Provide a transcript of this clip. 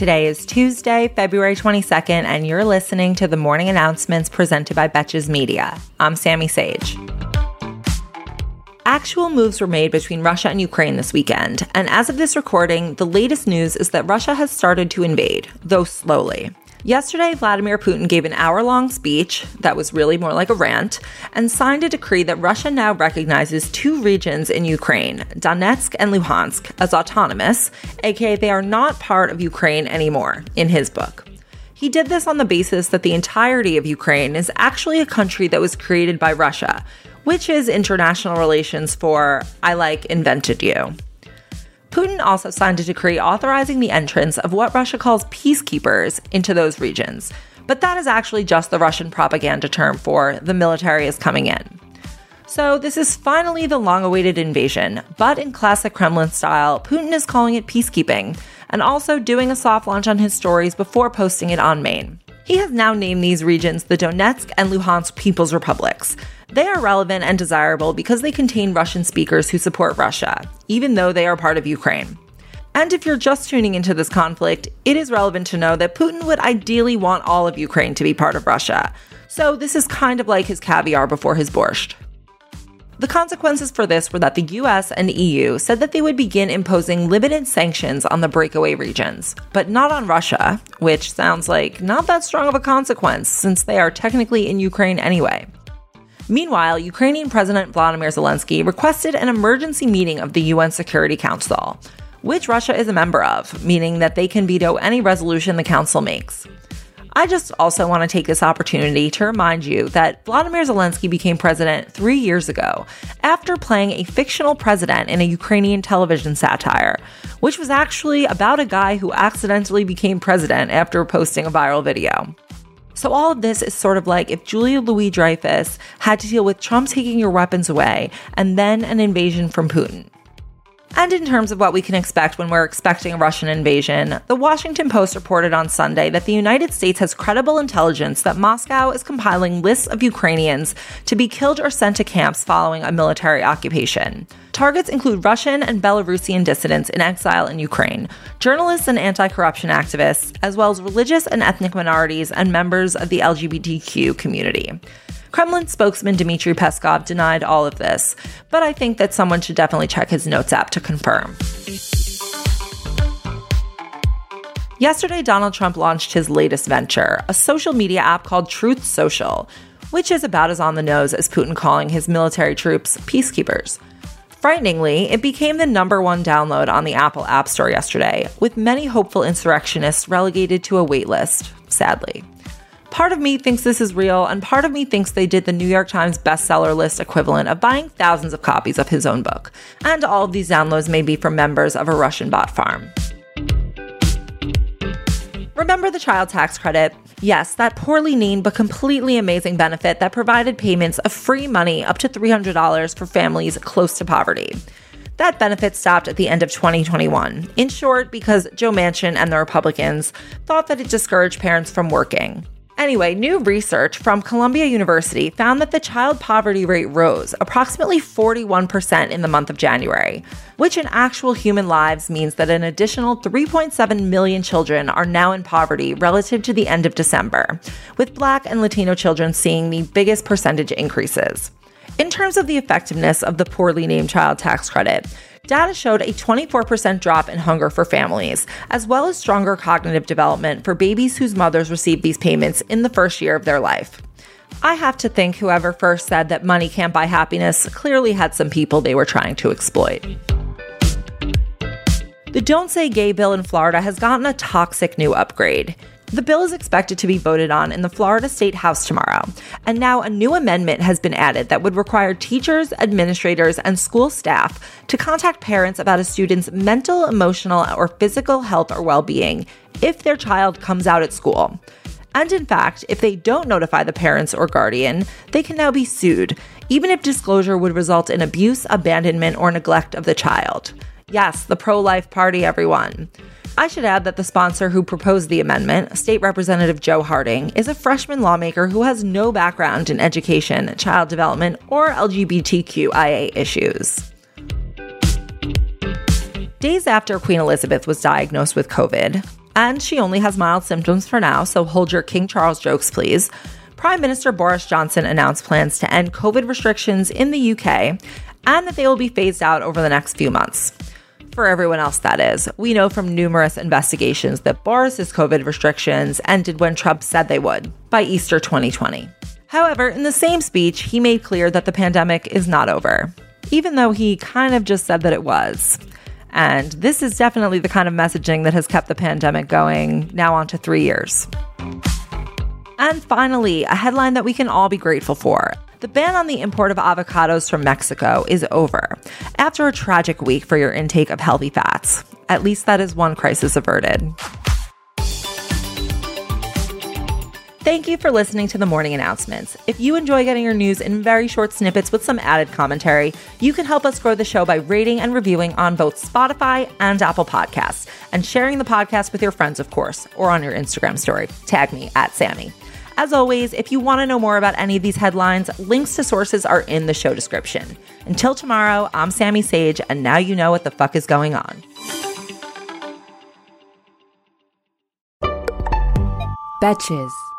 Today is Tuesday, February 22nd, and you're listening to the morning announcements presented by Betches Media. I'm Sammy Sage. Actual moves were made between Russia and Ukraine this weekend, and as of this recording, the latest news is that Russia has started to invade, though slowly. Yesterday, Vladimir Putin gave an hour long speech that was really more like a rant and signed a decree that Russia now recognizes two regions in Ukraine, Donetsk and Luhansk, as autonomous, aka they are not part of Ukraine anymore, in his book. He did this on the basis that the entirety of Ukraine is actually a country that was created by Russia, which is international relations for I like invented you. Putin also signed a decree authorizing the entrance of what Russia calls peacekeepers into those regions, but that is actually just the Russian propaganda term for the military is coming in. So, this is finally the long awaited invasion, but in classic Kremlin style, Putin is calling it peacekeeping and also doing a soft launch on his stories before posting it on Main. He has now named these regions the Donetsk and Luhansk People's Republics. They are relevant and desirable because they contain Russian speakers who support Russia, even though they are part of Ukraine. And if you're just tuning into this conflict, it is relevant to know that Putin would ideally want all of Ukraine to be part of Russia. So this is kind of like his caviar before his borscht. The consequences for this were that the US and EU said that they would begin imposing limited sanctions on the breakaway regions, but not on Russia, which sounds like not that strong of a consequence since they are technically in Ukraine anyway. Meanwhile, Ukrainian President Vladimir Zelensky requested an emergency meeting of the UN Security Council, which Russia is a member of, meaning that they can veto any resolution the council makes. I just also want to take this opportunity to remind you that Vladimir Zelensky became president three years ago after playing a fictional president in a Ukrainian television satire, which was actually about a guy who accidentally became president after posting a viral video. So, all of this is sort of like if Julia Louis Dreyfus had to deal with Trump taking your weapons away and then an invasion from Putin. And in terms of what we can expect when we're expecting a Russian invasion, the Washington Post reported on Sunday that the United States has credible intelligence that Moscow is compiling lists of Ukrainians to be killed or sent to camps following a military occupation. Targets include Russian and Belarusian dissidents in exile in Ukraine, journalists and anti corruption activists, as well as religious and ethnic minorities and members of the LGBTQ community. Kremlin spokesman Dmitry Peskov denied all of this, but I think that someone should definitely check his notes app to confirm. Yesterday, Donald Trump launched his latest venture, a social media app called Truth Social, which is about as on the nose as Putin calling his military troops peacekeepers. Frighteningly, it became the number one download on the Apple App Store yesterday, with many hopeful insurrectionists relegated to a waitlist, sadly. Part of me thinks this is real, and part of me thinks they did the New York Times bestseller list equivalent of buying thousands of copies of his own book. And all of these downloads may be from members of a Russian bot farm. Remember the child tax credit? Yes, that poorly named but completely amazing benefit that provided payments of free money up to $300 for families close to poverty. That benefit stopped at the end of 2021. In short, because Joe Manchin and the Republicans thought that it discouraged parents from working. Anyway, new research from Columbia University found that the child poverty rate rose approximately 41% in the month of January, which in actual human lives means that an additional 3.7 million children are now in poverty relative to the end of December, with Black and Latino children seeing the biggest percentage increases. In terms of the effectiveness of the poorly named child tax credit, data showed a 24% drop in hunger for families, as well as stronger cognitive development for babies whose mothers received these payments in the first year of their life. I have to think whoever first said that money can't buy happiness clearly had some people they were trying to exploit. The Don't Say Gay bill in Florida has gotten a toxic new upgrade. The bill is expected to be voted on in the Florida State House tomorrow, and now a new amendment has been added that would require teachers, administrators, and school staff to contact parents about a student's mental, emotional, or physical health or well being if their child comes out at school. And in fact, if they don't notify the parents or guardian, they can now be sued, even if disclosure would result in abuse, abandonment, or neglect of the child. Yes, the pro life party, everyone. I should add that the sponsor who proposed the amendment, State Representative Joe Harding, is a freshman lawmaker who has no background in education, child development, or LGBTQIA issues. Days after Queen Elizabeth was diagnosed with COVID, and she only has mild symptoms for now, so hold your King Charles jokes, please. Prime Minister Boris Johnson announced plans to end COVID restrictions in the UK and that they will be phased out over the next few months. For everyone else, that is. We know from numerous investigations that Boris's COVID restrictions ended when Trump said they would, by Easter 2020. However, in the same speech, he made clear that the pandemic is not over, even though he kind of just said that it was. And this is definitely the kind of messaging that has kept the pandemic going now on to three years. And finally, a headline that we can all be grateful for. The ban on the import of avocados from Mexico is over after a tragic week for your intake of healthy fats. At least that is one crisis averted. Thank you for listening to the morning announcements. If you enjoy getting your news in very short snippets with some added commentary, you can help us grow the show by rating and reviewing on both Spotify and Apple Podcasts, and sharing the podcast with your friends, of course, or on your Instagram story. Tag me at Sammy. As always, if you want to know more about any of these headlines, links to sources are in the show description. Until tomorrow, I'm Sammy Sage, and now you know what the fuck is going on. Betches.